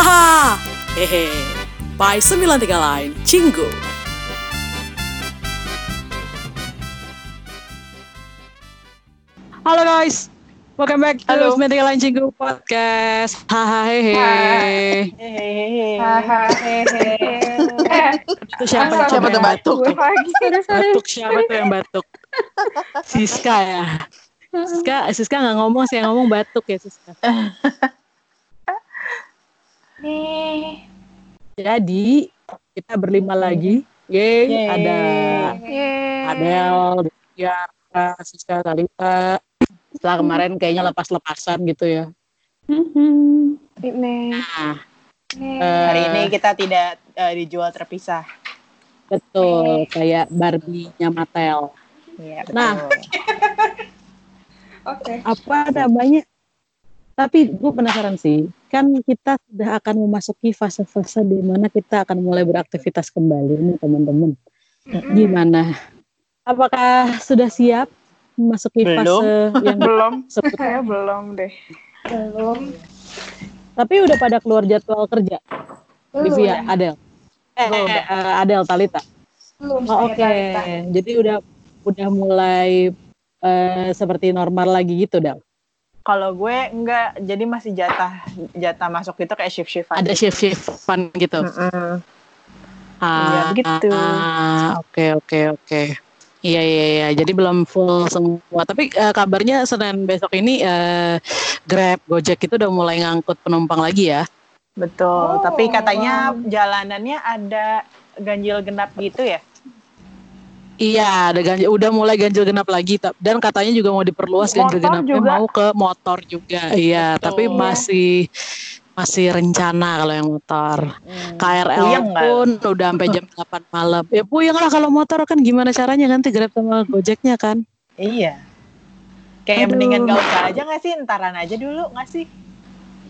Haha, hehe. By 93 Line, Cinggu. Halo guys, welcome back to Halo. 93 Line Cinggu Podcast. Haha, hehe. Hehehe. Hahaha. Itu siapa, siapa tuh yang batuk? Batuk siapa tuh yang batuk? Siska ya. Siska, Siska nggak ngomong sih, yang ngomong batuk ya Siska. Nih. Jadi kita berlima lagi. Yeay, Yeay. ada Yeay. Adel, Tiara, Siska, Talita. Setelah kemarin kayaknya lepas-lepasan gitu ya. Ini. Nah, Nih. eh, Hari ini kita tidak eh, dijual terpisah. betul kayak Barbie-nya Mattel. Iya, betul. Nah. Oke. Apa namanya? Tapi gue penasaran sih, kan kita sudah akan memasuki fase-fase di mana kita akan mulai beraktivitas kembali nih teman-teman. Gimana? Apakah sudah siap memasuki Belum. fase yang Belum. Saya belum deh. Belum. Tapi udah pada keluar jadwal kerja, Belum. Livia, Adel. Eh, Belum. eh, eh, Adel, Talita. Belum. Oh, Oke, Talita. jadi udah udah mulai eh, seperti normal lagi gitu, Del. Kalau gue enggak, jadi masih jatah jatah masuk itu kayak shift shiftan. Ada shift-shiftan gitu. Iya, begitu. ah, Oke, oke, oke. Iya, iya, iya. Jadi belum full semua. Tapi eh, kabarnya Senin besok ini eh, Grab, Gojek itu udah mulai ngangkut penumpang lagi ya. Betul. Oh, Tapi katanya wow. jalanannya ada ganjil genap gitu ya. Iya, ada ganjil, udah mulai ganjil genap lagi. Dan katanya juga mau diperluas ganjil genapnya juga. mau ke motor juga. Iya, Betul. tapi masih masih rencana kalau yang motor. KRL Puyeng pun udah sampai jam 8 malam. Ya puyeng lah kalau motor kan gimana caranya nanti Grab sama Gojeknya kan. Iya. Kayak Aduh. mendingan gak usah aja gak sih? Ntaran aja dulu gak sih?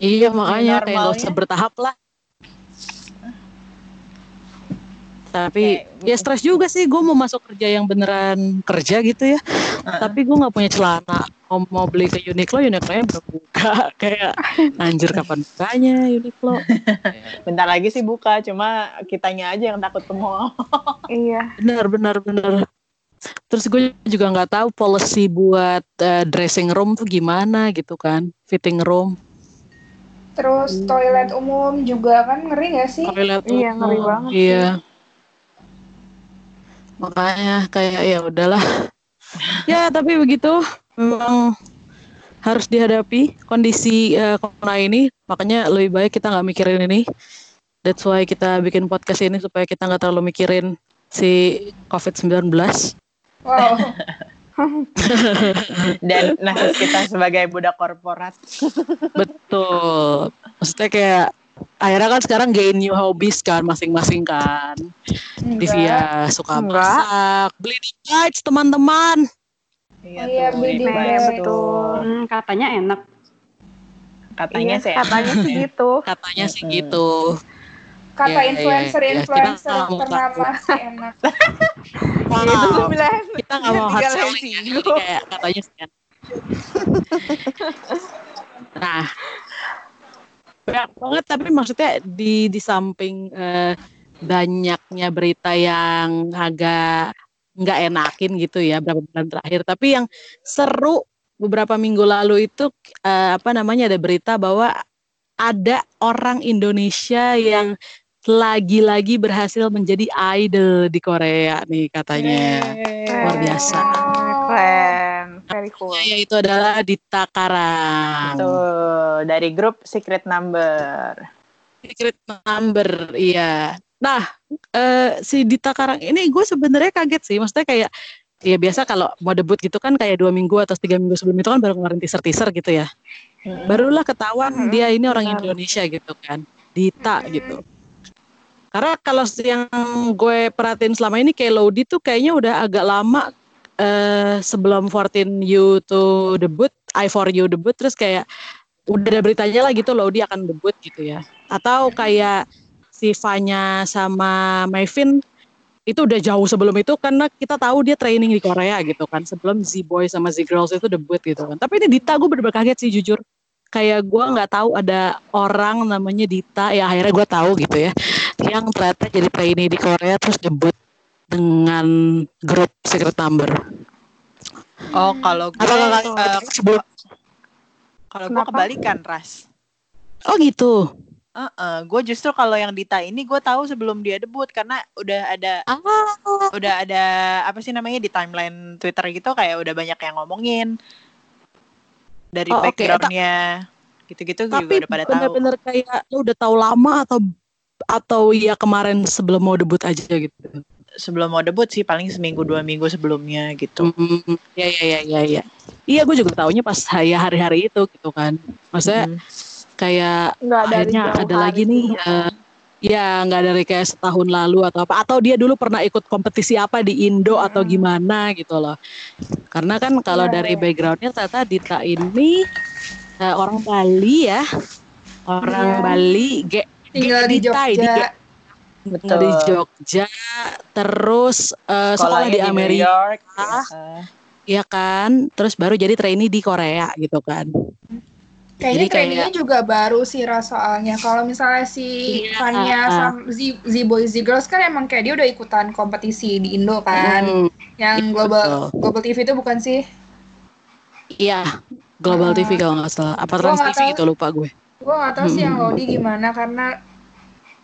Iya makanya kayak normalnya. usah bertahap lah. Tapi Kayak- ya stres juga sih gue mau masuk kerja yang beneran kerja gitu ya. Tapi gue nggak punya celana. Mau, mau beli ke Uniqlo, Uniqlo-nya belum buka. Kayak anjir kapan bukanya Uniqlo. Bentar lagi sih buka, cuma kitanya aja yang takut ke mall. Iya. Bener bener bener. Terus gue juga nggak tahu policy buat eh, dressing room tuh gimana gitu kan, fitting room, Terus toilet umum juga kan ngeri gak sih? toilet Iya, ngeri umum. banget Iya. Makanya kayak ya udahlah. ya tapi begitu memang harus dihadapi kondisi eh, corona ini. Makanya lebih baik kita nggak mikirin ini. That's why kita bikin podcast ini supaya kita nggak terlalu mikirin si COVID-19. Wow. Dan nasib kita sebagai budak korporat. Betul. Maksudnya kayak akhirnya kan sekarang gain new hobbies kan masing-masing kan. Divya suka Enggak. masak, beli di Bites teman-teman. Iya, Oh iya, beli di di betul. Hmm, katanya enak. Katanya Iya, sih. katanya sih gitu. Katanya sih gitu. Kata Iya, iya, iya. influencer-influencer nggak mau ternama sih enak. Wow. Itu gue bilang. kita nggak mau hard selling ya. kayak katanya sih. kan. nah, banyak banget tapi maksudnya di di samping eh, banyaknya berita yang agak nggak enakin gitu ya beberapa bulan terakhir. Tapi yang seru beberapa minggu lalu itu eh, apa namanya ada berita bahwa ada orang Indonesia yang lagi-lagi berhasil menjadi idol di Korea nih katanya. Luar biasa. Keren. Very cool. Ya, yaitu adalah Dita Karang. Tuh, dari grup Secret Number. Secret number, iya. Nah, eh, si Dita Karang ini gue sebenarnya kaget sih. Maksudnya kayak ya biasa kalau mau debut gitu kan kayak dua minggu atau tiga minggu sebelum itu kan baru ngeluarin teaser-teaser gitu ya. Barulah ketahuan Mm-mm, dia ini orang benar. Indonesia gitu kan. Dita gitu. Karena kalau yang gue perhatiin selama ini kayak Lodi tuh kayaknya udah agak lama eh, sebelum 14 You to debut, I for You debut terus kayak udah ada beritanya lah gitu Lodi akan debut gitu ya. Atau kayak si Vanya sama Maevin itu udah jauh sebelum itu karena kita tahu dia training di Korea gitu kan sebelum Z Boy sama Z Girls itu debut gitu kan. Tapi ini Dita gue bener-bener kaget sih jujur. kayak gue nggak tahu ada orang namanya Dita ya akhirnya gue tahu gitu ya yang ternyata jadi trainee di Korea terus debut dengan grup Secret Number. Oh, kalau gue Atau kakak eh, sebelum kalau gue kebalikan ras. Oh gitu. gue justru kalau yang Dita ini gue tahu sebelum dia debut karena udah ada Ah, udah ada apa sih namanya di timeline Twitter gitu kayak udah banyak yang ngomongin dari Oh, backgroundnya gitu-gitu juga tapi udah pada tahu. bener-bener kayak lo udah tahu lama atau atau ya kemarin sebelum mau debut aja gitu. Sebelum mau debut sih paling seminggu dua minggu sebelumnya gitu. Hmm, ya ya ya ya ya. Iya gue juga taunya pas ya hari-hari itu gitu kan. Maksudnya Mm. kayak Nggak akhirnya ada hari lagi nih gitu kan. eh, ya nggak dari kayak setahun lalu atau apa atau dia dulu pernah ikut kompetisi apa di Indo atau Mm-mm. gimana gitu loh karena kan kalau Iya, dari iya. backgroundnya ternyata Dita ini eh, orang Bali ya orang Iya. Bali ge, tinggal ge- di Dita ini Jogja. ge- tinggal di Jogja terus eh, sekolah di New Amerika York. Ah. eh, ya kan terus baru jadi trainee di Korea gitu kan Kayaknya Jadi kayak- trainingnya juga baru sih Ras, soalnya. Kalau misalnya si Iya. Fanya sama Z, Z Boys Z Girls kan emang kayak dia udah ikutan kompetisi di Indo kan. Hmm, Yang Iya, global betul. global TV itu bukan sih? iya Global Ah. TV kalau nggak salah apa Trans TV tahu. gitu lupa gue Gue nggak tahu sih yang Mm-mm. Lodi gimana karena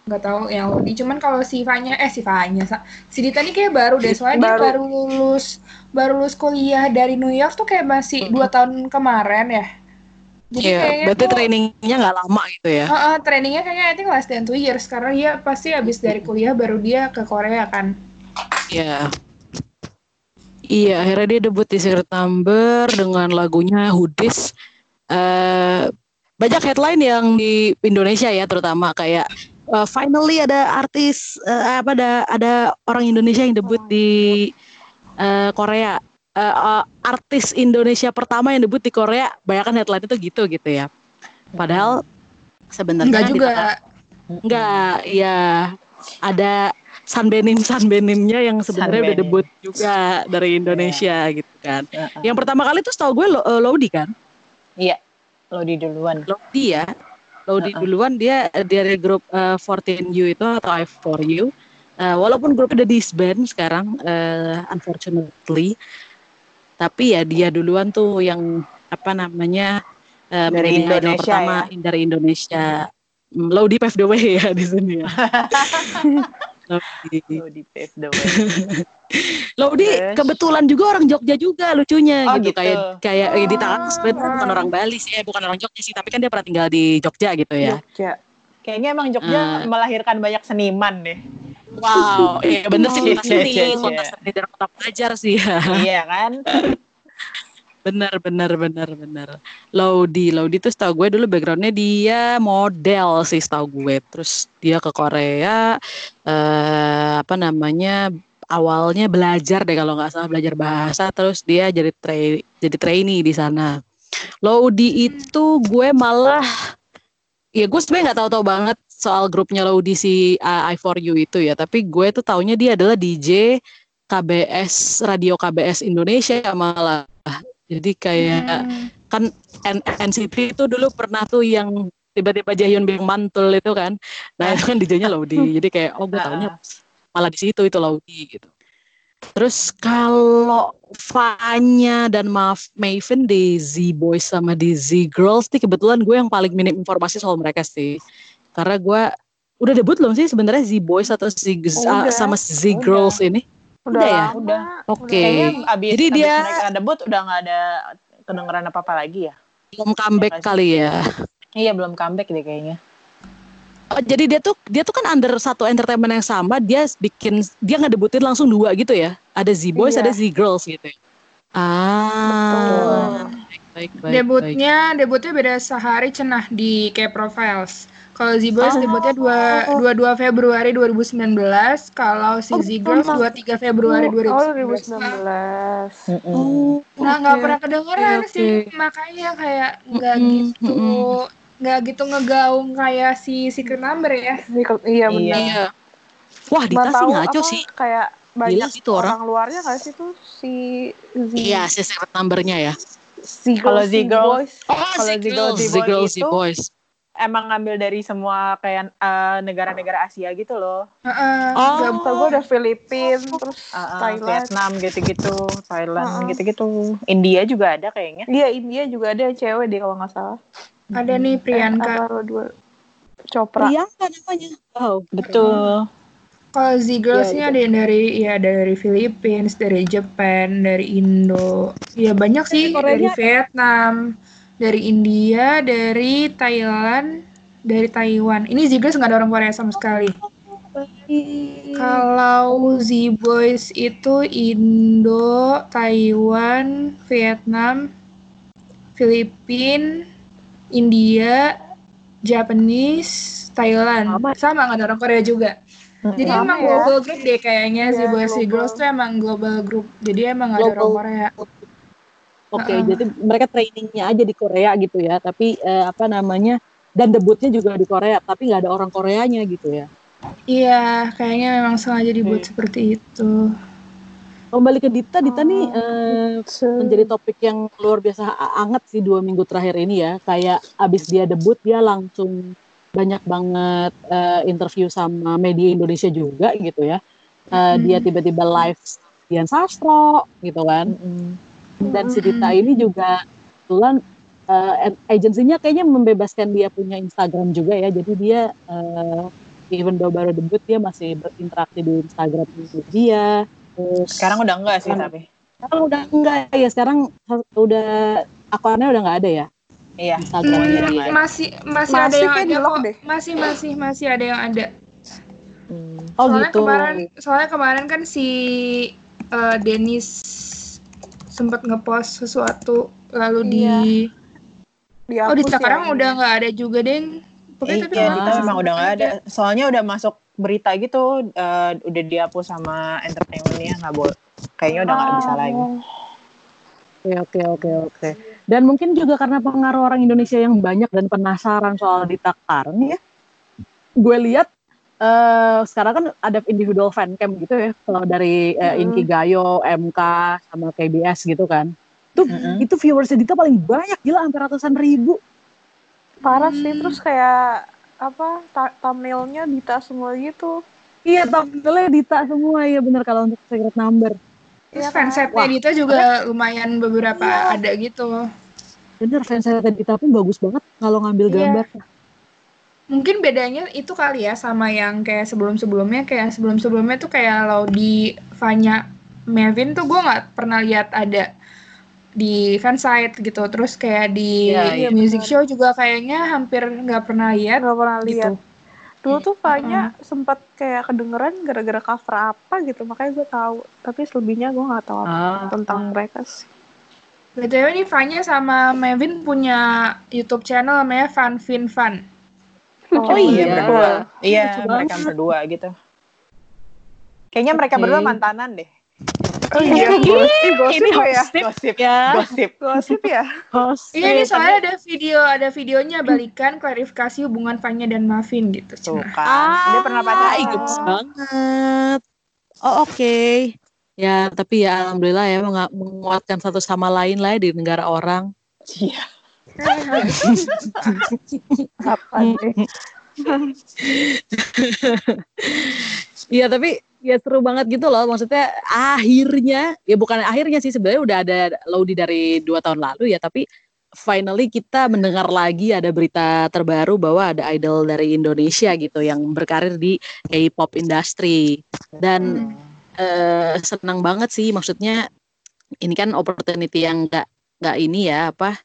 nggak tahu yang Lodi. Cuman kalau si Fanya eh si Fanya sa- si Dita ini kayak baru deh soalnya dia Baru. baru lulus baru lulus kuliah dari New York tuh kayak masih dua tahun kemarin ya. Jadi Iya, kayaknya berarti tuh trainingnya nggak lama gitu ya. Heeh, trainingnya kayaknya I think less than two years karena dia pasti habis dari kuliah baru dia ke Korea kan. Iya. Iya, akhirnya dia debut di Secret Number dengan lagunya Hoodies. Eh banyak headline yang di Indonesia ya terutama kayak eh, finally ada artis eh, apa ada ada orang Indonesia yang debut di eh, Korea. Eh, eh, artis Indonesia pertama yang debut di Korea, banyak kan headline itu gitu gitu ya. Padahal sebenarnya Enggak juga. di- Enggak, ya ada sunbenim sunbenimnya yang sebenarnya udah debut juga dari Indonesia gitu kan. Heeh. Yang pertama kali tuh setahu gue Lo- Lodi kan, Iya. Lo di duluan. Lodi ya. Lodi Uh-uh. duluan dia dari grup eh, 14U itu atau I4U. Eh, walaupun grupnya udah disband sekarang, eh, unfortunately. Tapi ya dia duluan tuh yang apa namanya eh, Dari Indonesia pertama dari Indonesia. Mm, Lodi pave the way ya di sini ya. Lodi. Lo di pave the way. Lodi Terus? kebetulan juga orang Jogja juga lucunya Oh, gitu. gitu. kayak kayak Oh. di tangan sebenarnya bukan orang Bali sih, eh, bukan orang Jogja sih, tapi kan dia pernah tinggal di Jogja gitu ya. Jogja. Kayaknya emang Jogja Eh. melahirkan banyak seniman deh. Wow, iya bener sih kota seni, kota seni dan kota pelajar sih ya. iya kan? Bener, bener, bener, bener. Lodi, Lodi tuh setahu gue dulu backgroundnya dia model sih setahu gue. Terus dia ke Korea, eh apa namanya, awalnya belajar deh kalau nggak salah belajar bahasa. Terus dia jadi tra- jadi trainee di sana. Lodi itu gue malah, ya gue sebenarnya nggak tahu-tahu banget soal grupnya Lodi si uh, I4U itu ya. Tapi gue tuh taunya dia adalah DJ KBS Radio KBS Indonesia malah. Jadi kayak Hmm. kan N- NCT itu dulu pernah tuh yang tiba-tiba Jaehyun bilang mantul itu kan. Nah, itu kan DJ-nya Laudi. Jadi kayak oh gue taunya malah di situ itu Laudi gitu. Terus kalau Fanya dan Maaf Maven di Z Boys sama di Z Girls nih kebetulan gue yang paling minim informasi soal mereka sih. Karena gue udah debut belum sih sebenarnya Z Boys atau Z Udah, sama Z udah. Girls ini? Udah, Udah ya? lama, Udah. Oke. Kayaknya abis, Jadi abis dia- mereka debut udah nggak ada kedengeran apa-apa lagi ya? Belum comeback Iya, kali ya. Iya belum comeback deh kayaknya. Oh, jadi dia tuh dia tuh kan under satu entertainment yang sama, dia bikin dia nggak debutin langsung dua gitu ya. Ada Z Boys, Iya. ada Z Girls gitu. ya. Ah, baik, baik, baik. debutnya debutnya beda sehari cenah di K Profiles. Kalau Z Boys Oh. debutnya 2 22 Februari 2019, kalau si Oh, Z Girls emang. 23 Februari Oh, 2019. 2019. Mm-mm. Oh, Nah, nggak oke. pernah kedengeran oke, sih, makanya kayak nggak Mm-mm, gitu nggak gitu ngegaung kayak si Secret Number ya. Nickel- Iya benar. Iya. Iya. Wah, Dita sih ngaco apa, sih. Kayak banyak gitu orang. orang luarnya nggak sih tuh si Z. Iya, si secret numbernya ya. Si Kalau Girls, Z-Girls. Boys. Oh, Kalau si Ziggle, girls, si girls, itu- boys. Emang ngambil dari semua kayak eh, negara-negara Asia gitu loh. Heeh, Oh. Setahu gue ada Filipina, terus Uh, uh, Thailand. Vietnam gitu-gitu, Thailand gitu-gitu. India juga ada kayaknya. Iya, India juga ada cewek deh kalau nggak salah. ada nih Eh, Priyanka. apa dua Chopra. Priyanka namanya. Oh, Betul. Kalau Z-Girls Iya, nya ada yang dari ya dari Philippines, dari Jepang, dari Indo. Ya banyak sih dari ada. Dari India, dari Thailand, dari Taiwan. Ini Z-Girls nggak ada orang Korea sama sekali. Kalau Z-Boys itu Indo, Taiwan, Vietnam, Filipina, India, Japanese, Thailand. Sama. Sama nggak ada orang Korea juga. Jadi Sama emang ya. global group deh kayaknya Iya, si Boys global. Girls tuh emang global group. Jadi emang nggak ada orang Global. Korea. Oke, Heeh. jadi mereka trainingnya aja di Korea gitu ya, tapi eh, apa namanya dan debutnya juga di Korea, tapi nggak ada orang Koreanya gitu ya. Iya, kayaknya memang sengaja dibuat Hmm. seperti itu. Kembali ke Dita, Dita nih Oh. eh, Se- menjadi topik yang luar biasa anget sih dua minggu terakhir ini ya. Kayak abis dia debut dia langsung banyak banget eh, interview sama media Indonesia juga gitu ya. Eh, Hmm. Dia tiba-tiba live Dian Sastro gitu kan. Dan si Dita ini juga kebetulan ad- agensinya kayaknya membebaskan dia punya Instagram juga ya. Jadi dia eh, even though baru debut dia masih berinteraksi di Instagram dia. Terus Sekarang udah enggak sih tapi. sekarang udah enggak ya sekarang udah akunnya udah nggak ada ya Iya. Instagram Hmm. Masih masih, Masih ada yang ada kok. deh. Masih masih masih ada yang ada. oh soalnya gitu kemarin soalnya kemarin kan si eh, Dennis sempat ngepost sesuatu lalu di dihapus oh di ya. sekarang udah nggak ada juga deng. Pokoknya tapi Iya, kemarin kita Ah. memang udah nggak ada. Soalnya udah masuk berita gitu, eh, udah dihapus sama entertainmentnya nggak boleh. Kayaknya udah nggak bisa lagi. Oh. oke oke oke oke dan mungkin juga karena pengaruh orang Indonesia yang banyak dan penasaran soal Dita Karn ya gue lihat eh sekarang kan ada individual fan cam gitu ya kalau dari eh, Hmm. Inki Gayo, MK sama KBS gitu kan tuh Mm-mm. itu viewersnya Dita paling banyak gila hampir ratusan ribu Parah sih, Hmm. terus kayak apa ta- thumbnailnya Dita semua gitu. iya thumbnailnya Dita semua ya bener kalau untuk secret number Terus Iya kan? fansetnya Wah. Dita juga lumayan beberapa Iya. ada gitu. bener fansnya Dita pun bagus banget kalau ngambil Iya. gambar Mungkin bedanya itu kali ya sama yang kayak sebelum-sebelumnya kayak sebelum-sebelumnya tuh kayak kalau di Vanya Mevin tuh gue nggak pernah lihat ada di fansite gitu. Terus kayak di Iya, iya, music benar. show juga kayaknya hampir nggak pernah lihat Gak pernah lihat. gitu. Dulu tuh Fanya sempat kayak kedengeran gara-gara cover apa gitu, makanya gue tahu. Tapi selebihnya gue nggak tahu apa Ah. tentang mereka sih. BTW nih Vanya sama Mevin punya YouTube channel namanya Fun Fin Fun. Oh iya, berdua. betul. Iya, Lucu mereka banget. berdua gitu. Kayaknya mereka Oke. berdua mantanan deh. Oh iya, gosip, gosip ini ya. Gosip, ya gosip. Gosip ya. host Iya nih soalnya ada video ada videonya balikan klarifikasi hubungan Vanya dan Mavin gitu. Tuh kan. Dia pernah pacaran. ih, gemes banget. Oh oke. Ya tapi ya alhamdulillah ya menguatkan satu sama lain lah ya di negara orang. Iya. Apa deh. Iya tapi ya seru banget gitu loh. Maksudnya akhirnya ya bukan akhirnya sih sebenarnya udah ada Lodi dari dua tahun lalu ya tapi finally kita mendengar lagi ada berita terbaru bahwa ada idol dari Indonesia gitu yang berkarir di K-pop industry dan eh, senang banget sih maksudnya ini kan opportunity yang nggak nggak ini ya apa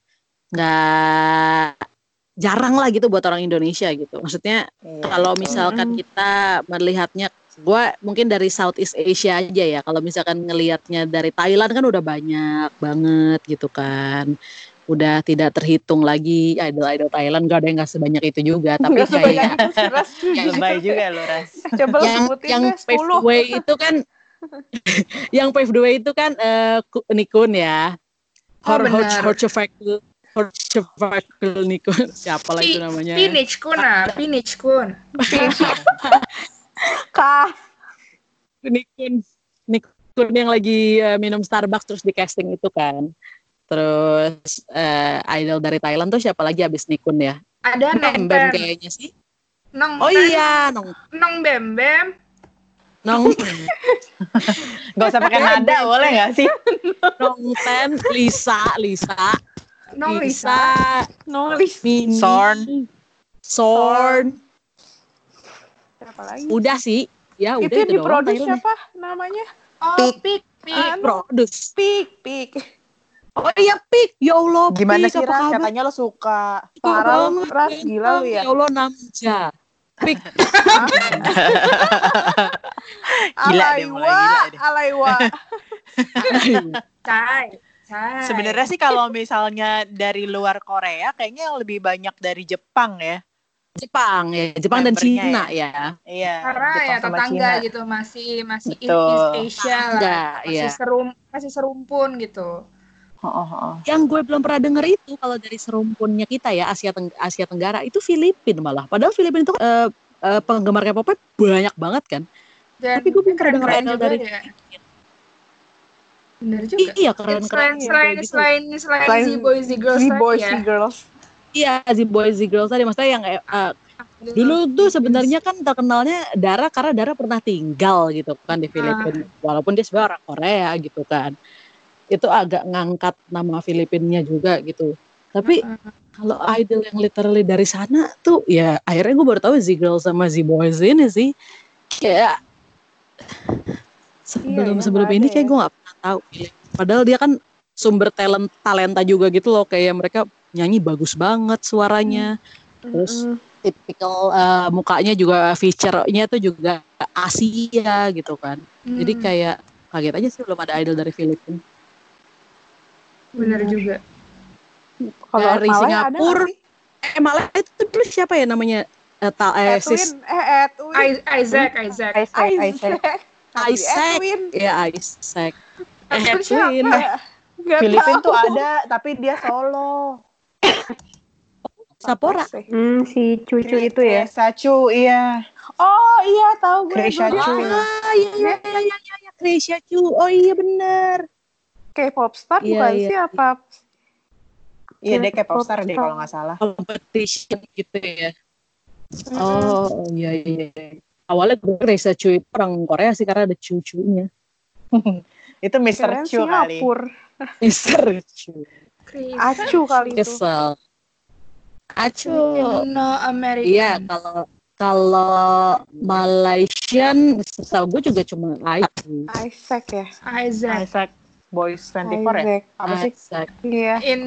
nggak jarang lah gitu buat orang Indonesia gitu maksudnya Iya. kalau misalkan Mm. kita melihatnya gue mungkin dari Southeast Asia aja ya kalau misalkan ngelihatnya dari Thailand kan udah banyak banget gitu kan udah tidak terhitung lagi idol-idol Thailand gak ada yang gak sebanyak itu juga tapi sebanyak kayak itu sih, Ras. yang Lebay juga lo, Ras. Coba lu yang sebutin yang deh pave 10. the way itu kan yang pave the way itu kan eh Ku- Nikun ya Oh, Hor Hor Horchefakul Nikun siapa lah itu Pi- namanya Pinich kun ah, Pinich kun. Kah. Nikun Nikun yang lagi eh, minum Starbucks terus di casting itu kan terus eh, idol dari Thailand tuh siapa lagi abis Nikun ya? Ada Bem Nong Bem kayaknya sih. Nong Oh iya, Nong Nong Bem Bem. Nong Gak usah pakai nada boleh gak sih? Nong Ten, Lisa, Lisa, Nong Lisa. Nulis Mini, Sorn. Sorn. siapa lagi? Udah sih. Ya udah itu yang itu diproduksi Thailand. siapa namanya? Oh, Pik. Pik. Pik. Ah, Produce. Pik, Pik. Oh iya Pik, ya Allah Gimana Pik, sih apa Ras? Katanya lo suka. Parah Ras, gila lu ya. Ya Allah Namja. Pik, Gila deh, mulai Alaiwa, gila deh. Alaiwa. Cai. Cai. Sebenarnya sih kalau misalnya dari luar Korea kayaknya yang lebih banyak dari Jepang ya. Jepang ya, Jepang dan Cina ya. Iya. karena Jepang ya tetangga Cina. gitu masih masih in Betul. East Asia lah Enggak, masih iya. serum masih serumpun gitu Oh, oh, oh. Yang gue belum pernah denger itu kalau dari serumpunnya kita ya Asia Teng- Asia Tenggara itu Filipin malah. Padahal Filipin itu eh, eh, penggemar K-pop banyak banget kan. dan Tapi gue belum keren pernah keren dengar juga dari- ya bener juga. Iya keren selain keren selain selain selain Selain Z boys Z girls Si boys, ya. Si girls. Iya si boys si girls tadi. Maksudnya yang eh, dulu tuh sebenarnya kan terkenalnya Dara karena Dara pernah tinggal gitu kan di Filipina. Walaupun dia sebenarnya orang Korea gitu kan. Itu agak ngangkat nama Filipinnya juga gitu. Tapi kalau idol yang literally dari sana tuh ya akhirnya gue baru tahu Z Girls sama Z Boys ini sih. Kayak sebelum ya, sebelum ini kayak ya. gue pernah tahu padahal dia kan sumber talent talenta juga gitu loh kayak mereka nyanyi bagus banget suaranya Terus Mm-mm. tipikal eh, mukanya juga feature-nya tuh juga Asia gitu kan. Jadi Hmm, kayak kaget aja sih belum ada idol dari Filipina. bener juga Kalau dari Malaya ada Singapura. sih? Eh malah itu dulu siapa ya namanya? Eh, ta, eh, Edwin, sis eh Edwin. Isaac Isaac Isaac, Isaac. Tapi Isaac. Edwin. ya Isaac. Eh, Edwin siapa? Edwin. Nggak Filipin tahu. tuh ada, tapi dia solo. Sapora. Hmm, si cucu itu ya. Sacu, iya. Oh iya tahu gue. Krisha Chu. Ah, iya iya iya iya iya iya Krisha Chu. Oh iya benar. K-pop star Iya, bukan iya. sih apa? Iya, dia kayak K-pop popstar deh star. kalau nggak salah. Competition gitu ya. Oh iya iya. Awalnya gue Krisha Chu itu orang Korea sih karena ada cucunya. Itu Mr. Kirain Chu kali. Singapura. Mister Chu. Acu kali itu. Kesel. Acu. no American Iya kalau kalau Malaysian setahu gue juga cuma Aizu. Isaac ya. Isaac Isaac Boys 24 ya? Isaac. Apa sih? Isaac. Iya. in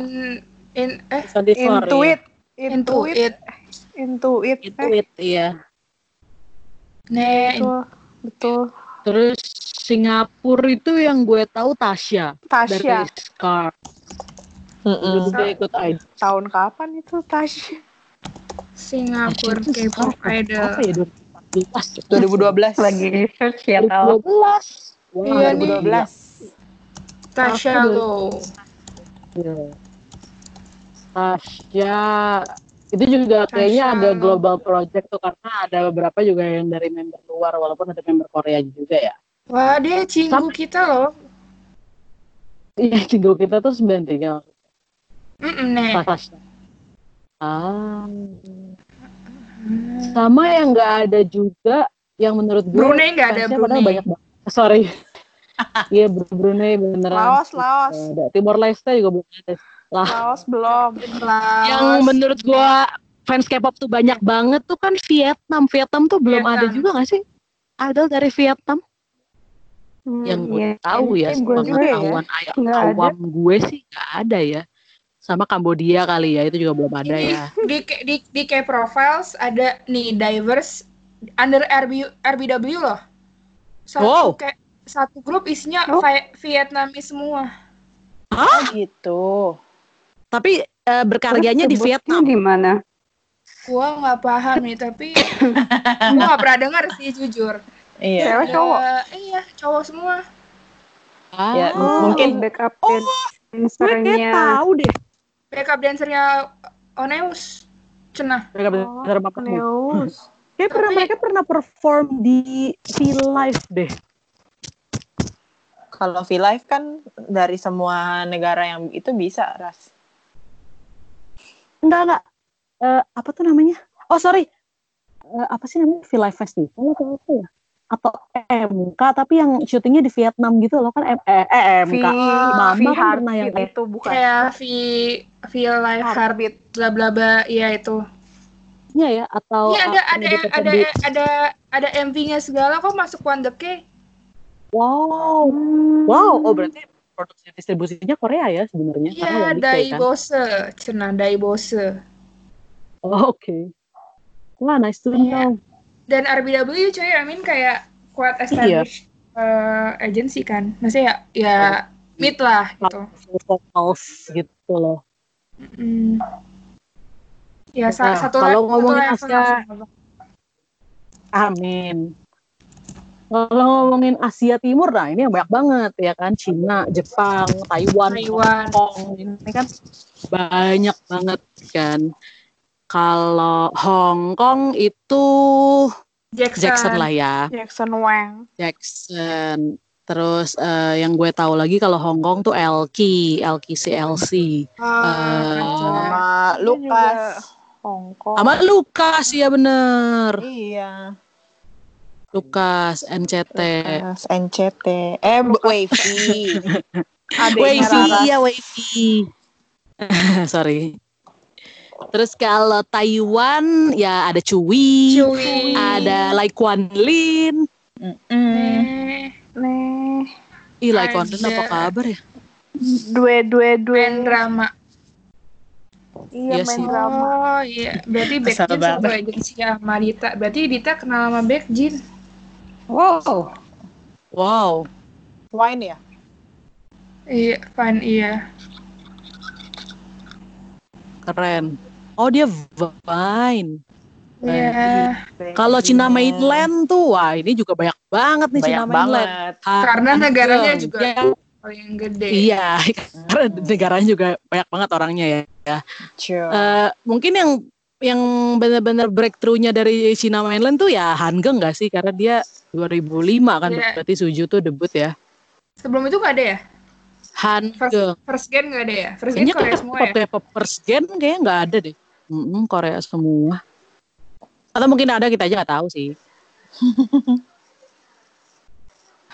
in eh 24, Intuit. into Intuit. it Intuit. Itu Eh, it, iya. nah betul. Betul. Terus Singapura itu yang gue tahu Tasya Tasya. dari Scar. Dulu dia ikut idol. Tahun kapan itu Tasya? Singapura Tasya K-pop Scar idol Apa ya 2014? 2012. Lagi research ya tau. 2012. Wow, Iya nih. 2012. Tasha Aku Low Iya. Tasya itu juga kayaknya ada global project tuh karena ada beberapa juga yang dari member luar walaupun ada member Korea juga ya. wah dia cinggu kita loh Iya, cinggu kita tuh 93 Mm-mm, nih Tasya. Ah. Sama yang nggak ada juga yang menurut gue Brunei nggak ada Brunei banyak banget. Sorry. Iya Bru- Brunei beneran. Laos, Laos. Timor Leste juga belum ada. Lah, Laos belum. Laos. yang menurut gua fans K-pop tuh banyak banget tuh kan Vietnam. Vietnam tuh belum Vietnam. ada juga gak sih? Idol dari Vietnam Hmm, yang gue iya. tahu ya, ya. pengetahuan ay- Nggak ada. awam gue sih nggak ada ya. Sama Kambodia kali ya, itu juga belum ada Ini ya. di di di K profiles ada nih divers under RB, RBW loh. Satu Wow. kayak satu grup isinya Oh. Vi- Vietnamese semua. Oh gitu. Tapi eh, berkaryanya di Vietnam. Di mana? Gua nggak paham nih tapi gua nggak pernah dengar sih jujur. Iya. Cewek cowok. Eh, iya cowok semua. Ah, Ya, Oh, mungkin backup gue kayak dancernya. tahu deh. Backup dancernya Oneus. Cenah. Mereka Oh, bener Bapak Bu. Neus. Kayak pernah mereka pernah perform di V Live deh. Kalau V-Live kan dari semua negara yang itu bisa, Ras. Enggak, enggak. Eh, apa tuh namanya? Oh, sorry. Eh, apa sih namanya? V-Live Festival atau apa ya? Atau MK, tapi yang syutingnya di Vietnam gitu loh kan. M eh, eh, MK. Mama kan pernah yang kayak itu bukan Kayak V V Heart Heartbeat. bla bla bla iya itu. nya ya atau Iya ada ada ada ada ada MV-nya segala kok masuk One The K. wow wow oh berarti produksi distribusinya Korea ya sebenarnya Iya, kan? Daibose, cenah Daibose. oh, oke wah nice to Iya. know Dan RBW coy, I mean kayak quite established eh, agency kan. Maksudnya ya ya mid lah gitu. vocals gitu loh Mm. Ya Nah, satu kalau ngomongin Asia- amin kalau ngomongin Asia Timur nah ini yang banyak banget ya kan Cina Jepang Taiwan Taiwan. Hong Kong ini kan banyak banget kan kalau Hong Kong itu Jackson. Jackson lah ya Jackson Wang. Jackson. Terus eh, yang gue tahu lagi kalau Hong Kong tuh Elki, Elki CLC. Ah, Eh, Sama Lukas. Hong Kong. Sama Lukas ya bener. Iya. Lukas NCT. Lukas, NCT. Eh, Wavy. Wavy, iya Wavy. Sorry. Terus kalau Taiwan ya ada Cui, Cui. ada Lai Kuan Lin. Eh, Nih, Ih Lai Kuan Lin apa kabar ya? dua dua dua. main drama. Iya Iya main sih. drama. Oh iya, berarti Baekjin sama Dita. Berarti Dita kenal sama Baekjin. Wow. Wow. Wine ya? Iya, fun iya. Keren. Oh dia Vine. Iya. Kalau Cina Mainland tuh, wah ini juga banyak banget nih banyak Cina Mainland. banget. Karena negaranya Ageng, juga ya, paling gede. iya, karena negaranya juga banyak banget orangnya ya. Sure. Eh, mungkin yang yang benar-benar breakthrough-nya dari Cina Mainland tuh ya Hangeng nggak sih? Karena dia 2005 kan Iya. berarti Suju tuh debut ya. Sebelum itu nggak ada ya? First, Hangeng. first gen nggak ada ya? First gen Kayaknya Korea semua ya? Pop First Gen kayaknya nggak ada deh. Mm-mm, Korea semua. Atau mungkin ada kita aja nggak tahu sih.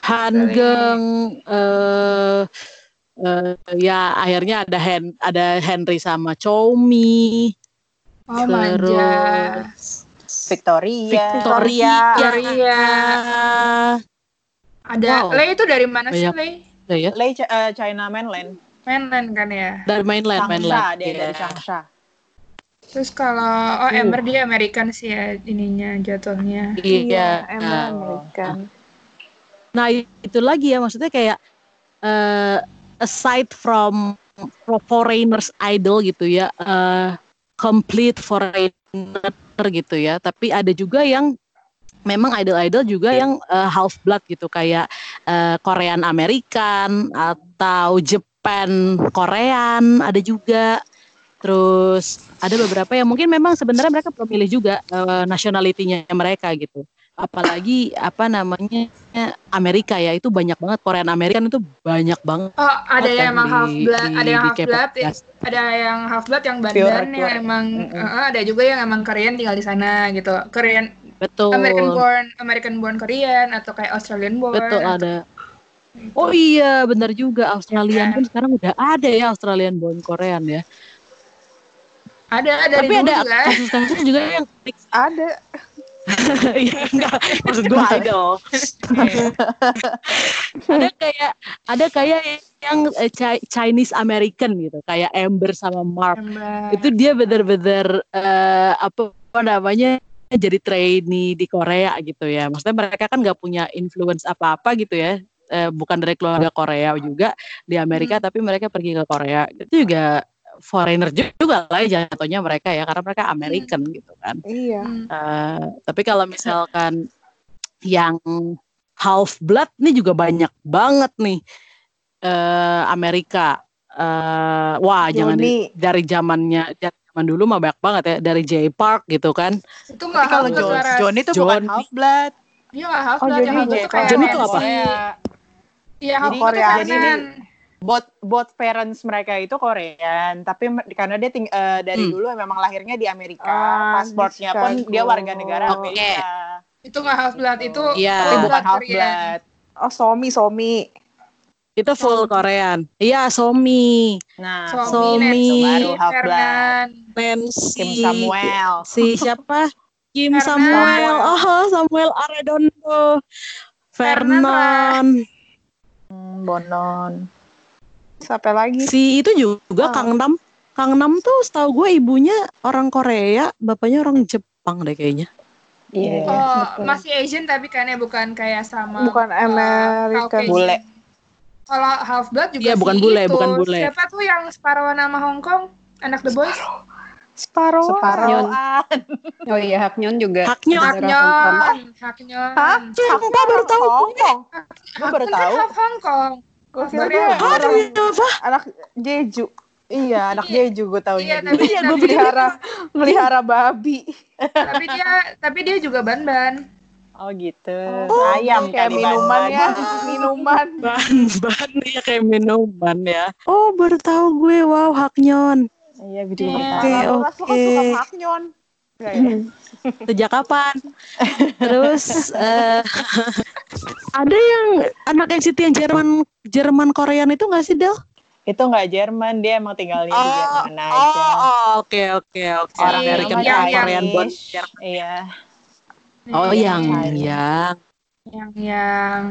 Hangeng eh eh, ya akhirnya ada Hen ada Henry sama Chomi Oh manja. Victoria. Victoria Korea. Ada Wow. Lei itu dari mana sih Banyak. Lei? Ya, ya. Lei Ch- eh, China Mainland. Mainland kan ya. dari mainland Changsha, mainland dia Iya. dari Changsha. Terus kalau oh Uh. Ember dia American sih ya ininya jatuhnya. iya emang American. nah itu lagi ya maksudnya kayak eh, aside from foreigners idol gitu ya eh, complete foreigner gitu ya. Tapi ada juga yang memang idol-idol juga yang eh, half blood gitu. Kayak eh, Korean American atau Japan Korean ada juga. Terus ada beberapa yang mungkin memang sebenarnya mereka belum milih juga eh, nationality-nya mereka gitu apalagi apa namanya Amerika ya itu banyak banget Korean American itu banyak banget Oh, ada yang emang di- half blood, di- ada yang half blood, ya. ada yang half blood yang Pure, bandan yang emang Mm-mm. eh, ada juga yang emang Korean tinggal di sana gitu. Korean betul American born American born Korean atau kayak Australian born. betul atau ada gitu. oh iya benar juga. Australian pun sekarang udah ada ya Australian born Korean ya Ada dari tapi ada juga. kasus-kasus juga yang Ada. Iya enggak. maksud gue idol ada kayak ada kayak yang eh, Chi- Chinese American gitu kayak Amber sama Mark. Ember. itu dia bener-bener eh, apa namanya jadi trainee di Korea gitu ya. Maksudnya mereka kan nggak punya influence apa-apa gitu ya. Eh, bukan dari keluarga Korea juga di Amerika tapi mereka pergi ke Korea. Itu juga foreigner juga lah ya jatuhnya mereka ya karena mereka American gitu kan Iya. Hmm. Eh, tapi kalau misalkan yang half blood nih juga banyak banget nih eh Amerika. Eh, wah jangan di- Johnny. dari zamannya dari zaman dulu mah banyak banget ya dari J Park gitu kan. Itu nggak half kalau blood John. John itu bukan half blood. Dia nggak half Oh, blood, Johnny yang half blood kayak Johnny itu apa? Iya, Jadi tuh Korea. Jadi kanan. Both both parents mereka itu Korean, tapi karena dia ting- eh, dari Hmm. dulu memang lahirnya di Amerika, Ah, pasportnya di pun dia warga negara Oke. Amerika. Itu nggak half blood, itu Iya. Tapi full bukan blood half Korean. blood. Oh, Somi, Somi. Itu full Korean. Iya, Somi. Nah, Somi, Somi. Baru half blood. Fernan. Nancy. Kim Samuel. Si siapa? Kim Fernan. Samuel. Oh, Samuel Arredondo. Vernon. Hmm, Bonon. Siapa lagi? Si itu juga Ah. Kang Nam. Kang Nam tuh setahu gue ibunya orang Korea, bapaknya orang Jepang deh kayaknya. Iya. Oh, betul. masih Asian tapi kayaknya bukan kayak sama Bukan uh, American. Caucasian. Bule. Kalau half blood juga Iya, sih bukan bule, itu. bukan bule. Siapa tuh yang separuhan nama Hong Kong? Anak The Boys? Sparrow. Separohan. Oh iya, Haknyon juga. Haknyon. daerah Hong Kong. Haknyon. Haknyon. Hah? Enggak baru tahu. Hong Kong. Gue baru kan tahu. half Hong Kong. Gue kira dia Ah, orang demi apa? anak Jeju. Iya, anak Iya. Jeju gue taunya. Iya, tapi, Iya, gue tapi, melihara melihara babi. tapi dia tapi dia juga ban-ban. Oh gitu. Oh, Ayam kayak minuman ya, minuman. Ban-ban ya kayak minuman ya. Oh, baru tahu gue. Wow, Haknyon. Iya, juga Iya. Oke, tahu. Kan oke. suka Haknyon. Enggak ya? Sejak kapan? Terus eh ada yang anak NCT yang Jerman Jerman Korean itu nggak sih Del? Itu nggak Jerman, dia emang tinggalnya di Jerman aja. oh, oh, oke oke oke. Orang Iya, yang- yang- Korean buat Iya. Oh, Iya, yang yang yang yang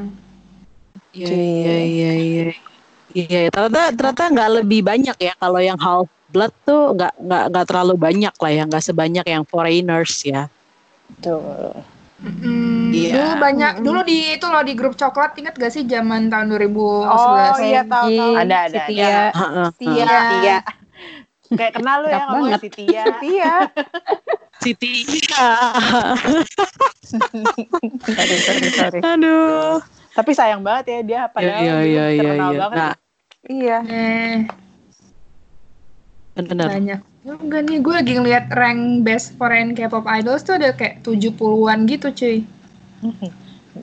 Iya iya iya iya. Iya, ternyata ternyata nggak lebih banyak ya kalau yang half blood tuh nggak nggak nggak terlalu banyak lah ya, nggak sebanyak yang foreigners ya. Tuh. Mm, Iya. Dulu banyak, dulu di itu loh di grup coklat inget gak sih zaman tahun 2011? Oh iya tahu tahu. Ada, ada, Setia. ada. Heeh. Tia. Tia. Kayak kenal lu ya ngomong banget. si Tia. Tia. Siti. Iya. Sorry, sorry, sorry. Aduh. Tapi sayang banget ya dia padahal Iya dulu iya iya terkenal iya. banget. Nah, Iya. Eh, benar. banyak juga nih gue lagi ngeliat rank best foreign K-pop idols tuh ada kayak 70-an gitu cuy.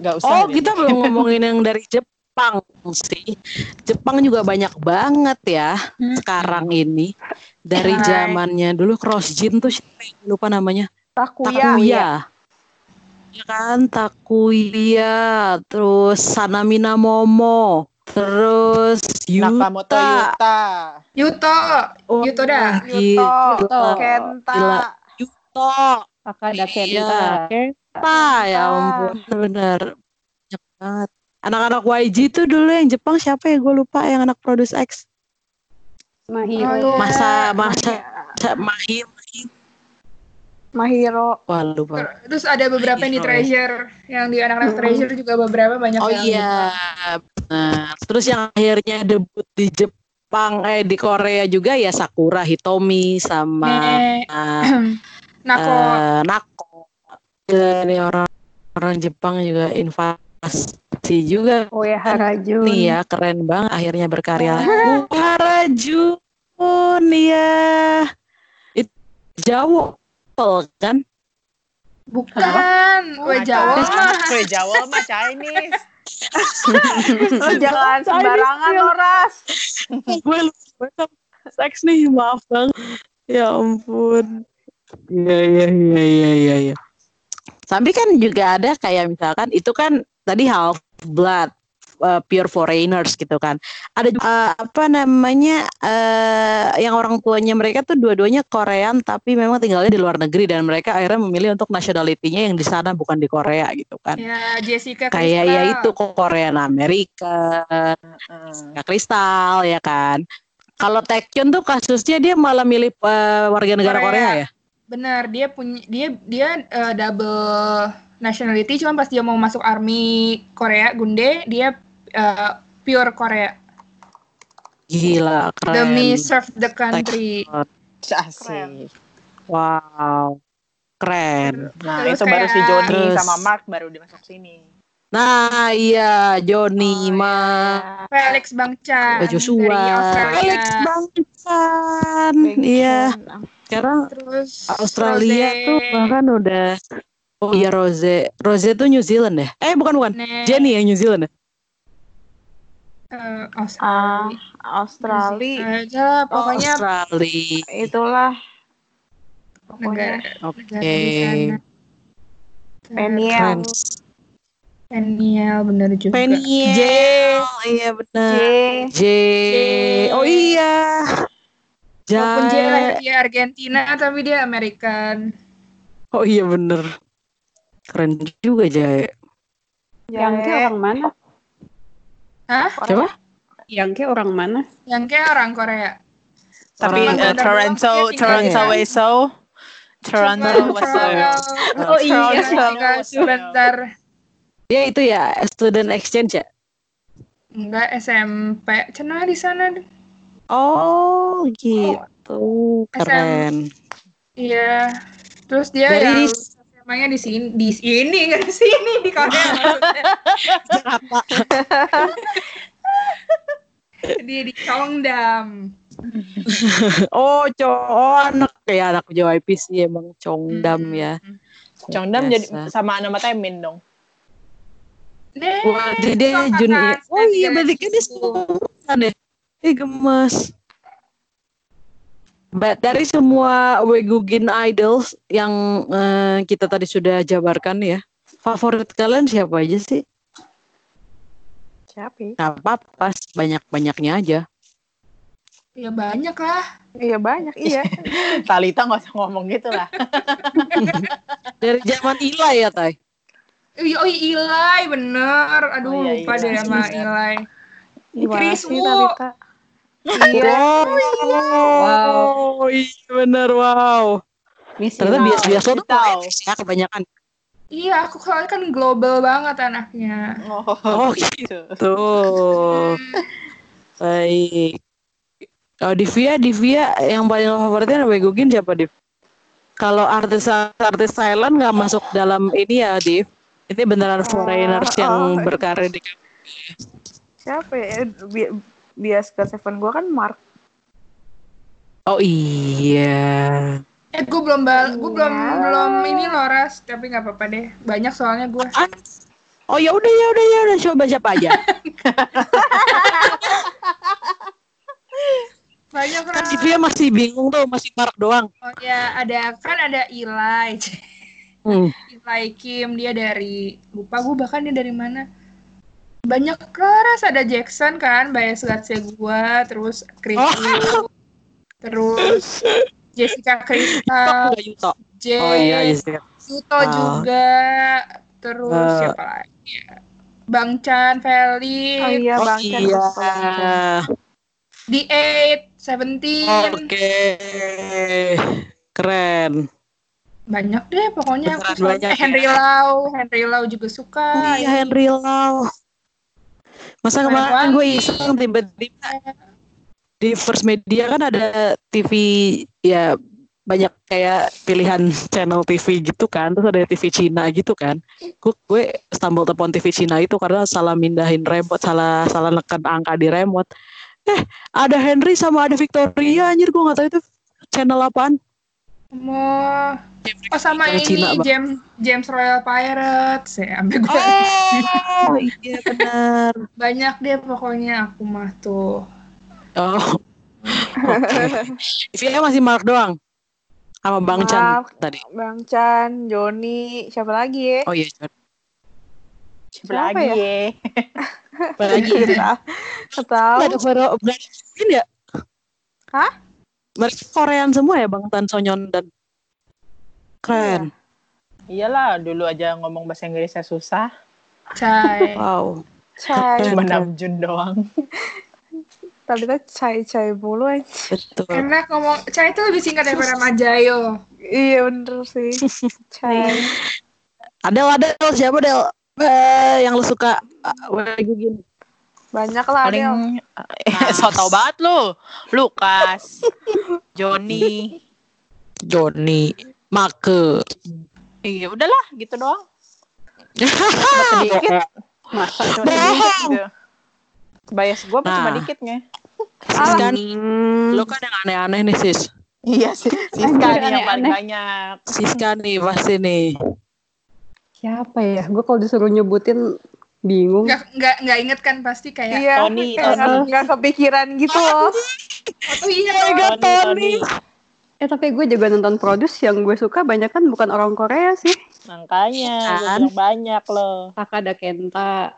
Gak usah. Oh, deh. kita belum ngomongin yang dari Jepang sih. Jepang juga banyak banget ya sekarang ini. Dari Hai. zamannya dulu Crossjin tuh siapa yang lupa namanya? Takuya. Takuya. Ya kan, Takuya, terus Sanamina Momo, terus Nakamoto Yuta. Yuta. Yuto, Oh, Yuto dah. Yuto. Yuto. Kenta. Gila. Yuto. Akada Iya, Kenta. Kenta, ya ampun, bener. Banyak banget. Anak-anak YG tuh dulu yang Jepang siapa ya? Gue lupa yang anak Produce X. Mahiro. Oh, iya. Masa, masa, Mahir, Mahir. Mahiro. Wah, lupa. Ter- Terus ada beberapa yang di Hero ya. Treasure, yang di anak-anak. Treasure juga beberapa banyak Oh yang iya, benar. Terus yang akhirnya debut di Jepang, eh di Korea juga ya Sakura Hitomi sama Nih, uh, Nako. eh, Nako. Ya, Ini orang orang Jepang juga invasi juga Oh ya, Harajun. nih ya keren banget akhirnya berkarya. Harajun ya. Itu Jawa kan? Bukan, Weh Jawa mah. Kue Jawa mah Chinese. Lo jangan sembarangan lo, Ras. gue lupa seks nih maaf bang ya ampun iya iya iya iya iya ya. sampai kan juga ada kayak misalkan itu kan tadi half blood uh, pure foreigners gitu kan ada juga, uh, apa namanya uh, yang orang tuanya mereka tuh dua-duanya Korean tapi memang tinggalnya di luar negeri dan mereka akhirnya memilih untuk nationality-nya yang di sana bukan di Korea gitu kan Ya, Jessica kayak ya itu Korean Amerika Heeh. Kak Kristal ya kan. Kalau Taekyon tuh kasusnya dia malah milih eh, warga negara Korea. Korea, ya. Benar, dia punya dia dia eh, double nationality cuma pas dia mau masuk army Korea Gunde dia eh, pure Korea Gila, keren. demi serve the country. Asik. Wow. Keren. Nah, Terus itu baru si kayak- Joni Terus- sama Mark baru dimasuk sini. Nah, iya Oh, Joni iya. mah Felix Bangchan Joshua. Alex Bangsan. Iya. Sekarang Terus Australia Rose. tuh bahkan udah Oh iya Rose. Rose tuh New Zealand ya? Eh bukan bukan. Nek. Jenny yang New Zealand ya? Eh, Ah, Australia. Australia. aja lah, pokoknya Australia. Itulah. Pokoknya. negara Oke. sana. Peniel. Peniel bener juga. Peniel. Iya benar. J. J. Oh iya. Walaupun dia Jai. lahir di Argentina tapi dia American. Oh iya bener. Keren juga Jai. Yang ke Jae. orang mana? Hah? Coba? Yang ke orang mana? Yang kayak orang Korea. Tapi Orang- Orang- Toronto, Dia tinggal Toronto di- Weso. Toronto Weso. Toronto. Oh Iya, iya. sebentar. Dia itu ya student exchange ya? Enggak SMP. Cina di sana. Oh gitu. Keren. Iya. Terus dia Dari yang di- SMA-nya di sini, di sini nggak di sini di Korea maksudnya. Dia di Cheongdam. Oh, co- oh anak ya anak JYP sih emang Congdam ya. Congdam jadi sama nama Temin dong. Deh, Wah, jadi dia junior. kan, Oh iya, berarti kan dia seumuran ya. Eh gemes. Ba- dari semua Wegugin idols yang eh, kita tadi sudah jabarkan ya, favorit kalian siapa aja sih? Siapa ya? Gak apa-apa, banyak-banyaknya aja. Ya banyak lah. Iya banyak, iya. Talita nggak usah ngomong gitu lah. Dari zaman Ila ya, Tay? Oh, oh Ilai bener. Aduh Oh, iya, lupa Ilai. deh sama Ilai. Gimana Chris sih Wu. Talita? Iya. Wow, iya bener, wow. Misi Ternyata Now. bias-bias lo tuh ya kebanyakan. Iya, aku soalnya kan global banget anaknya. Oh gitu. Tuh. Baik. Oh, Divya, Divya yang paling lo favoritin Wegugin siapa, Div? Kalau artis-artis Thailand nggak masuk dalam ini ya, Div. Ini beneran foreigners oh. yang berkarir di Siapa ya? Bi bias ke Seven gue kan Mark. Oh iya. Eh, gue belum bal, gue belum Iya. belum ini loh ras, tapi nggak apa-apa deh. Banyak soalnya gue. Ah, Oh ya udah ya udah ya udah coba siapa aja. Banyak kan. Divya masih bingung tuh, masih Mark doang. Oh ya, ada kan ada Ilai. Hmm. Ilai Kim dia dari lupa gue bahkan dia dari mana. Banyak keras ada Jackson kan, Bias Gatse gua, terus Chris Oh. Wu, terus Jessica Crystal, Enggak Yuto. J, Oh iya, Jessica. Yuto Ah. juga, terus Eh. siapa lagi ya? Bang Chan, Felix, Oh iya, Oh Bang Chan. iya. The Eight, Seventeen, Oke. Keren. banyak deh pokoknya aku suka. banyak Eh, Henry Lau, Henry Lau juga suka. Oh iya Henry Lau. Masa kemarin gue iseng tiba-tiba di First Media kan ada TV ya banyak kayak pilihan channel TV gitu kan. Terus ada TV Cina gitu kan. Gue gue stumble upon TV Cina itu karena salah mindahin remote salah salah neken angka di remote. Eh ada Henry sama ada Victoria anjir gue nggak tahu itu channel apaan Mau Oh sama Cina, ini Bang. James James Royal Pirates ya ambil gue oh iya benar banyak deh pokoknya aku mah tuh oh oke TV-nya masih Mark doang sama Bang Chan Mark. tadi Bang Chan, Joni, siapa lagi ya? oh iya Chan. Siapa Siapa lagi ya? ya? apa lagi tahu. Nggak ada Korea mungkin ya Hah? Mereka Korean semua ya Bang Tan Sonyon dan keren Iyalah, dulu aja ngomong bahasa Inggrisnya susah. Cai wow Cai. Cuma. Namjoon doang. Talita cai-cai mulu aja. betul enak ngomong Cai itu lebih singkat daripada Majayo Iya bener sih. Cai. Adel Adel siapa Del eh, yang lu suka uh, gini Banyak lah Adel. Paling eh, so tau banget lu. Lukas, Joni. Joni Make Iya, udahlah gitu doang. Sedikit. Masa Cuma sedikit gitu. Bias gue Nah. cuma dikitnya. Sis kan lu kan yang aneh-aneh nih sis Iya sih. Siska nih yang paling aneh-aneh. banyak. Siska nih pasti nih Siapa ya? Gue kalau disuruh nyebutin Bingung. Nggak, nggak, nggak inget kan pasti kayak, Iya, Tony, kayak Tony. nggak- kepikiran gitu loh. oh iya, Tony, Tony. Eh tapi gue juga nonton produs yang gue suka banyak kan bukan orang Korea sih. Makanya, gue Kan? banyak loh. Takada Kenta.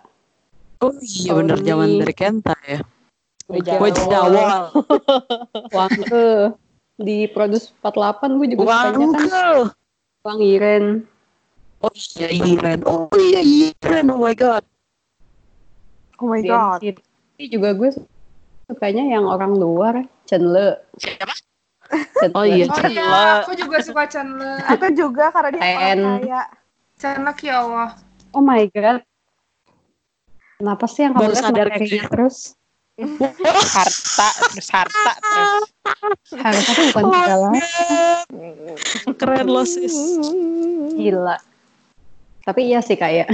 Oh iya bener Tony. zaman dari Kenta ya. Wejawa. Wajawal. Wangke. Di produs 48 gue juga sukanya kan. Wang Iren. Oh iya Iren. Oh iya Iren. Oh my god. Oh my god. Ini juga gue sukanya yang orang luar. Chenle. Siapa? Oh iya. oh iya, aku juga suka Chandler. Aku juga karena dia orang kaya. Chandler ya Allah. Oh my god. Kenapa sih yang kamu sadar kayaknya. terus? Harta, terus harta, terus. Harusnya tuh bukan segala. Keren lo sis. Gila. Tapi iya sih kayak.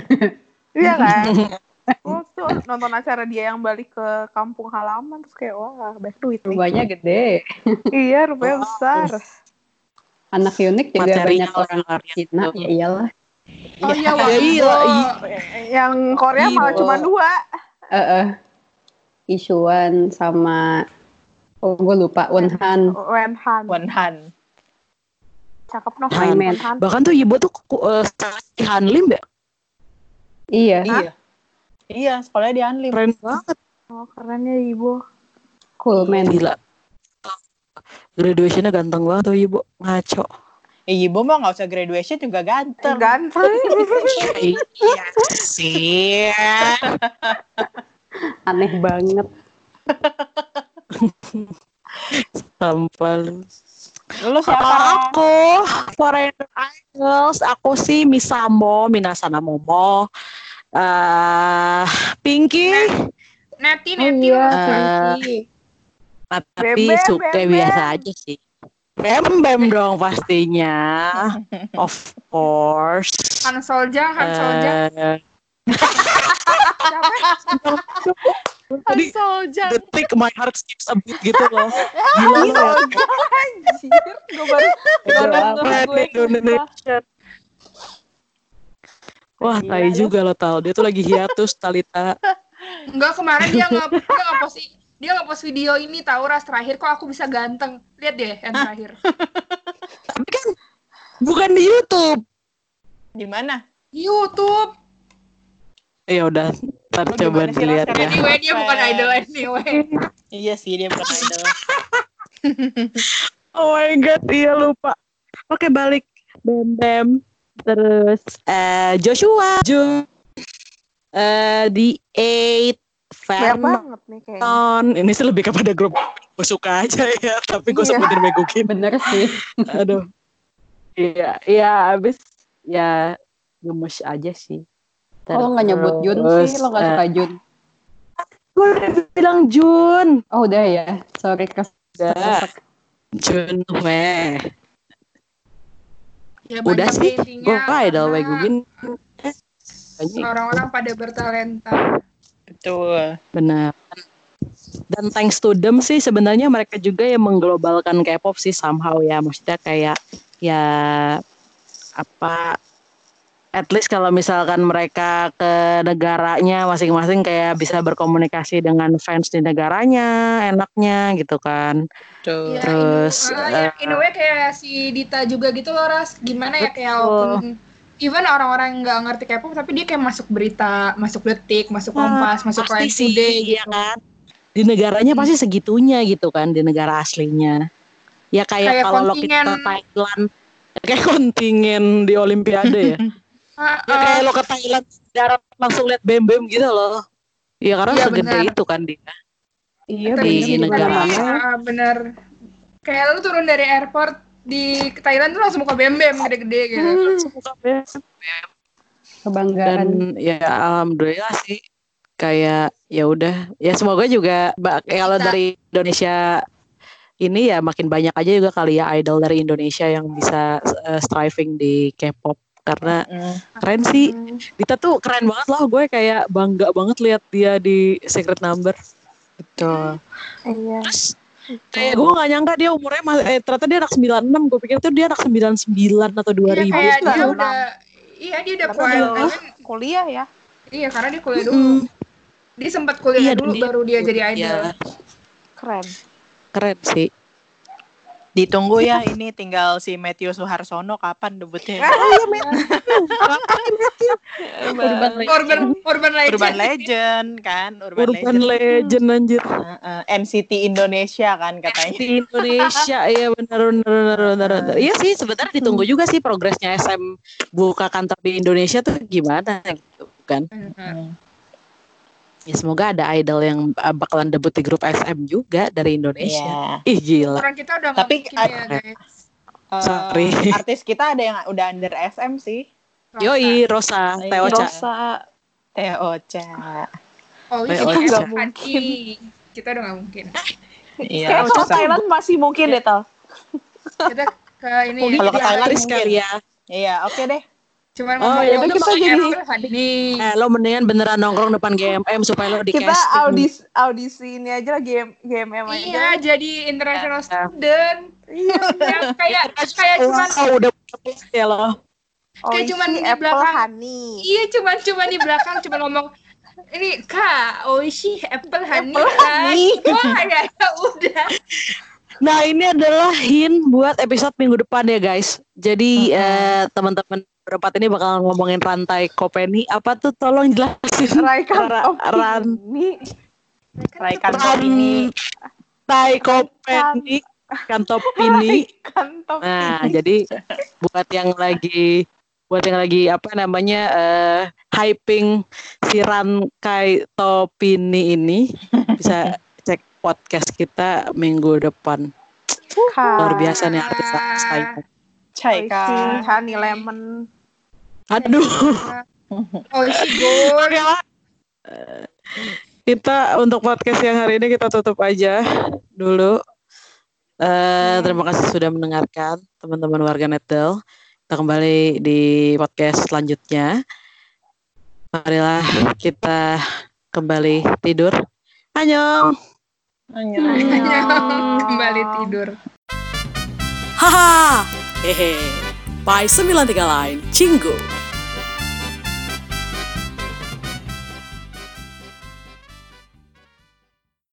Iya kan? Waktu nonton acara dia yang balik ke kampung halaman terus kayak wah banyak duit nih. Rumahnya gede. Iya rupanya besar. Anak unik juga Materinya banyak orang. Cina. Ya iyalah. Oh iya, Ya Wah. iya, iya. Yang Korea malah Iya. cuma dua. Eh eh. Isuan sama Oh gue lupa Wonhan. Wenhan. Wanhan. Cakep noh. Han. Wenhan. Bahkan tuh ibu tuh uh, si Hanlim ya. Iya. Iya. Iya, sekolahnya di Anlim. Keren banget. Oh keren ya ibu. Cool man. Gila. Graduationnya ganteng banget tuh ibu. Ngaco. Eh, ibu mah gak usah graduation juga ganteng. Ganteng. Iya sih. Aneh banget. Sampel. Lu siapa? Kalau aku foreigner idols, aku sih Misamo, Minasana Momo, eh Pinky, Neti, Oh Neti. iya. Eh, Pinky. tapi Bem suka Bem Bem. biasa aja sih. Bem Bem dong pastinya, of course. Han Soljang, Han Soljang. Eh, Tadi Soljang. detik my heart skips a beat gitu loh. Gila loh. Anjir. Gue baru baru Indonesia. Wah, tai juga lo tau. Dia tuh lagi hiatus Talita. Enggak, kemarin dia nge-post i- dia nge-post video ini tahu ras terakhir kok aku bisa ganteng. Lihat deh yang terakhir. Tapi kan bukan di YouTube. Di mana? YouTube. Ya udah, ntar Lu coba dilihat ya. Anyway, dia bukan idol anyway. Iya sih, dia bukan idol. Oh my god, iya lupa. Oke, balik. Bam Bam. Terus eh Joshua, Jun. Eh di Eight Fan banget nih kayaknya. On. Ini sih lebih kepada grup gue suka aja ya, tapi gue Iya. sebutin megukin. Bener sih. Aduh. Iya, iya abis ya gemes aja sih. Oh, lo nggak nyebut Jun Terus, sih, lo nggak eh, suka Jun. Gue udah bilang Jun. Oh udah ya, sorry kes. Udah. Jun weh. Ya, Udah sih, gue idol. Banyak, Orang-orang pada bertalenta. Betul. benar. Dan thanks to them sih sebenarnya mereka juga yang mengglobalkan K-pop sih somehow ya. Maksudnya kayak ya apa at least kalau misalkan mereka ke negaranya masing-masing kayak bisa berkomunikasi dengan fans di negaranya enaknya gitu kan. Betul. Ya, Terus, in, uh, ya, in a way kayak si Dita juga gitu loh Ras. Gimana ya kayak walaupun even orang-orang yang nggak ngerti K-pop tapi dia kayak masuk berita, masuk detik, masuk kompas, masuk line sih today iya gitu. kan. Di negaranya pasti segitunya gitu kan di negara aslinya. Ya kayak, Kayak kalau lo kita kontingen- Thailand kayak kontingen di Olimpiade ya. Ah, ya kayak lo ke Thailand darat langsung lihat bem bem gitu loh. Ya karena Iya, segede itu kan dia. Iya di negara mana mana. ah, bener. Kayak lu turun dari airport di Thailand tuh langsung buka bem-bem gede-gede gitu. Hmm. Kebanggaan. Dan ya alhamdulillah sih kayak ya udah ya semoga juga kalau dari Indonesia ini ya makin banyak aja juga kali ya idol dari Indonesia yang bisa eh, striving di K-pop karena Mm. keren sih. Dita tuh keren banget loh gue kayak bangga banget lihat dia di Secret Number Betul. Iya. terus kayak gue gak nyangka dia umurnya masih eh, ternyata dia anak 96 gue pikir tuh dia anak 99 atau 2000 Iya kayak dia Iya, udah iya dia udah keluar dia I mean, kuliah ya. Iya, karena dia kuliah dulu. Mm-mm. Dia sempat kuliah Iya, dulu dia- baru dia jadi idol. Iya, Keren. keren sih. Ditunggu ya ini tinggal si Matthew Suharsono kapan debutnya. Urban Legend. Urban Urban Legend. Urban Legend kan, Urban, Urban Legend. Legend anjir. Heeh, NCT Indonesia kan katanya. Di Indonesia iya benar benar benar benar. benar. Iya sih sebenarnya ditunggu juga sih progresnya SM buka kantor di Indonesia tuh gimana gitu kan. Benar. Ya semoga ada idol yang uh, bakalan debut di grup SM juga dari Indonesia. Iya. Ih gila. Orang kita udah Tapi, ya, guys. Eh, Sorry. artis kita ada yang udah under SM sih. Yoi Rosa, Iya. Teo Cha. Rosa. Teo Cha. Oh, iya, Ocha. kita Nggak mungkin. Kita udah nggak mungkin. Iya. Kayak kalau susah. Thailand masih mungkin deh, Tal. Kita ke ini ya. Kalau ke Thailand artis mungkin. ya. Iya, oke deh. Cuman Oh, ngomong ya udah kita pakai jadi-. Eh, lo mendingan beneran nongkrong depan GMM supaya lo di Kita casting. audisi audisi ini aja lah game GMM aja. Iya, jadi international Ya. student. Iya. Yang kayak kayak cuman Wow, udah ya lo. Kayak cuman di apple belakang. honey. iya cuman cuman di belakang cuman ngomong ini kak oishi apple honey Apple kan honey. wah ya, ya udah Nah ini adalah hint buat episode minggu depan ya guys. Jadi eh, teman-teman berempat ini bakal ngomongin rantai Kopeni. Apa tuh? Tolong jelasin. Raikan Ra- ran-. Raikan ini. Rantai Kopeni. Kantop ini. Nah jadi buat yang lagi buat yang lagi apa namanya eh, hyping si Rankai Topini ini bisa cek podcast kita minggu depan. Luar biasa nih artis saya. Kak. honey lemon. Aduh. oishi gold Oke lah. Eh, Kita untuk podcast yang hari ini kita tutup aja dulu. Eh, terima kasih sudah mendengarkan teman-teman warga Netel. Kita kembali di podcast selanjutnya. Marilah kita kembali tidur. Annyeong. kembali tidur Haha, hehe. Pai 93 lain, Cinggu.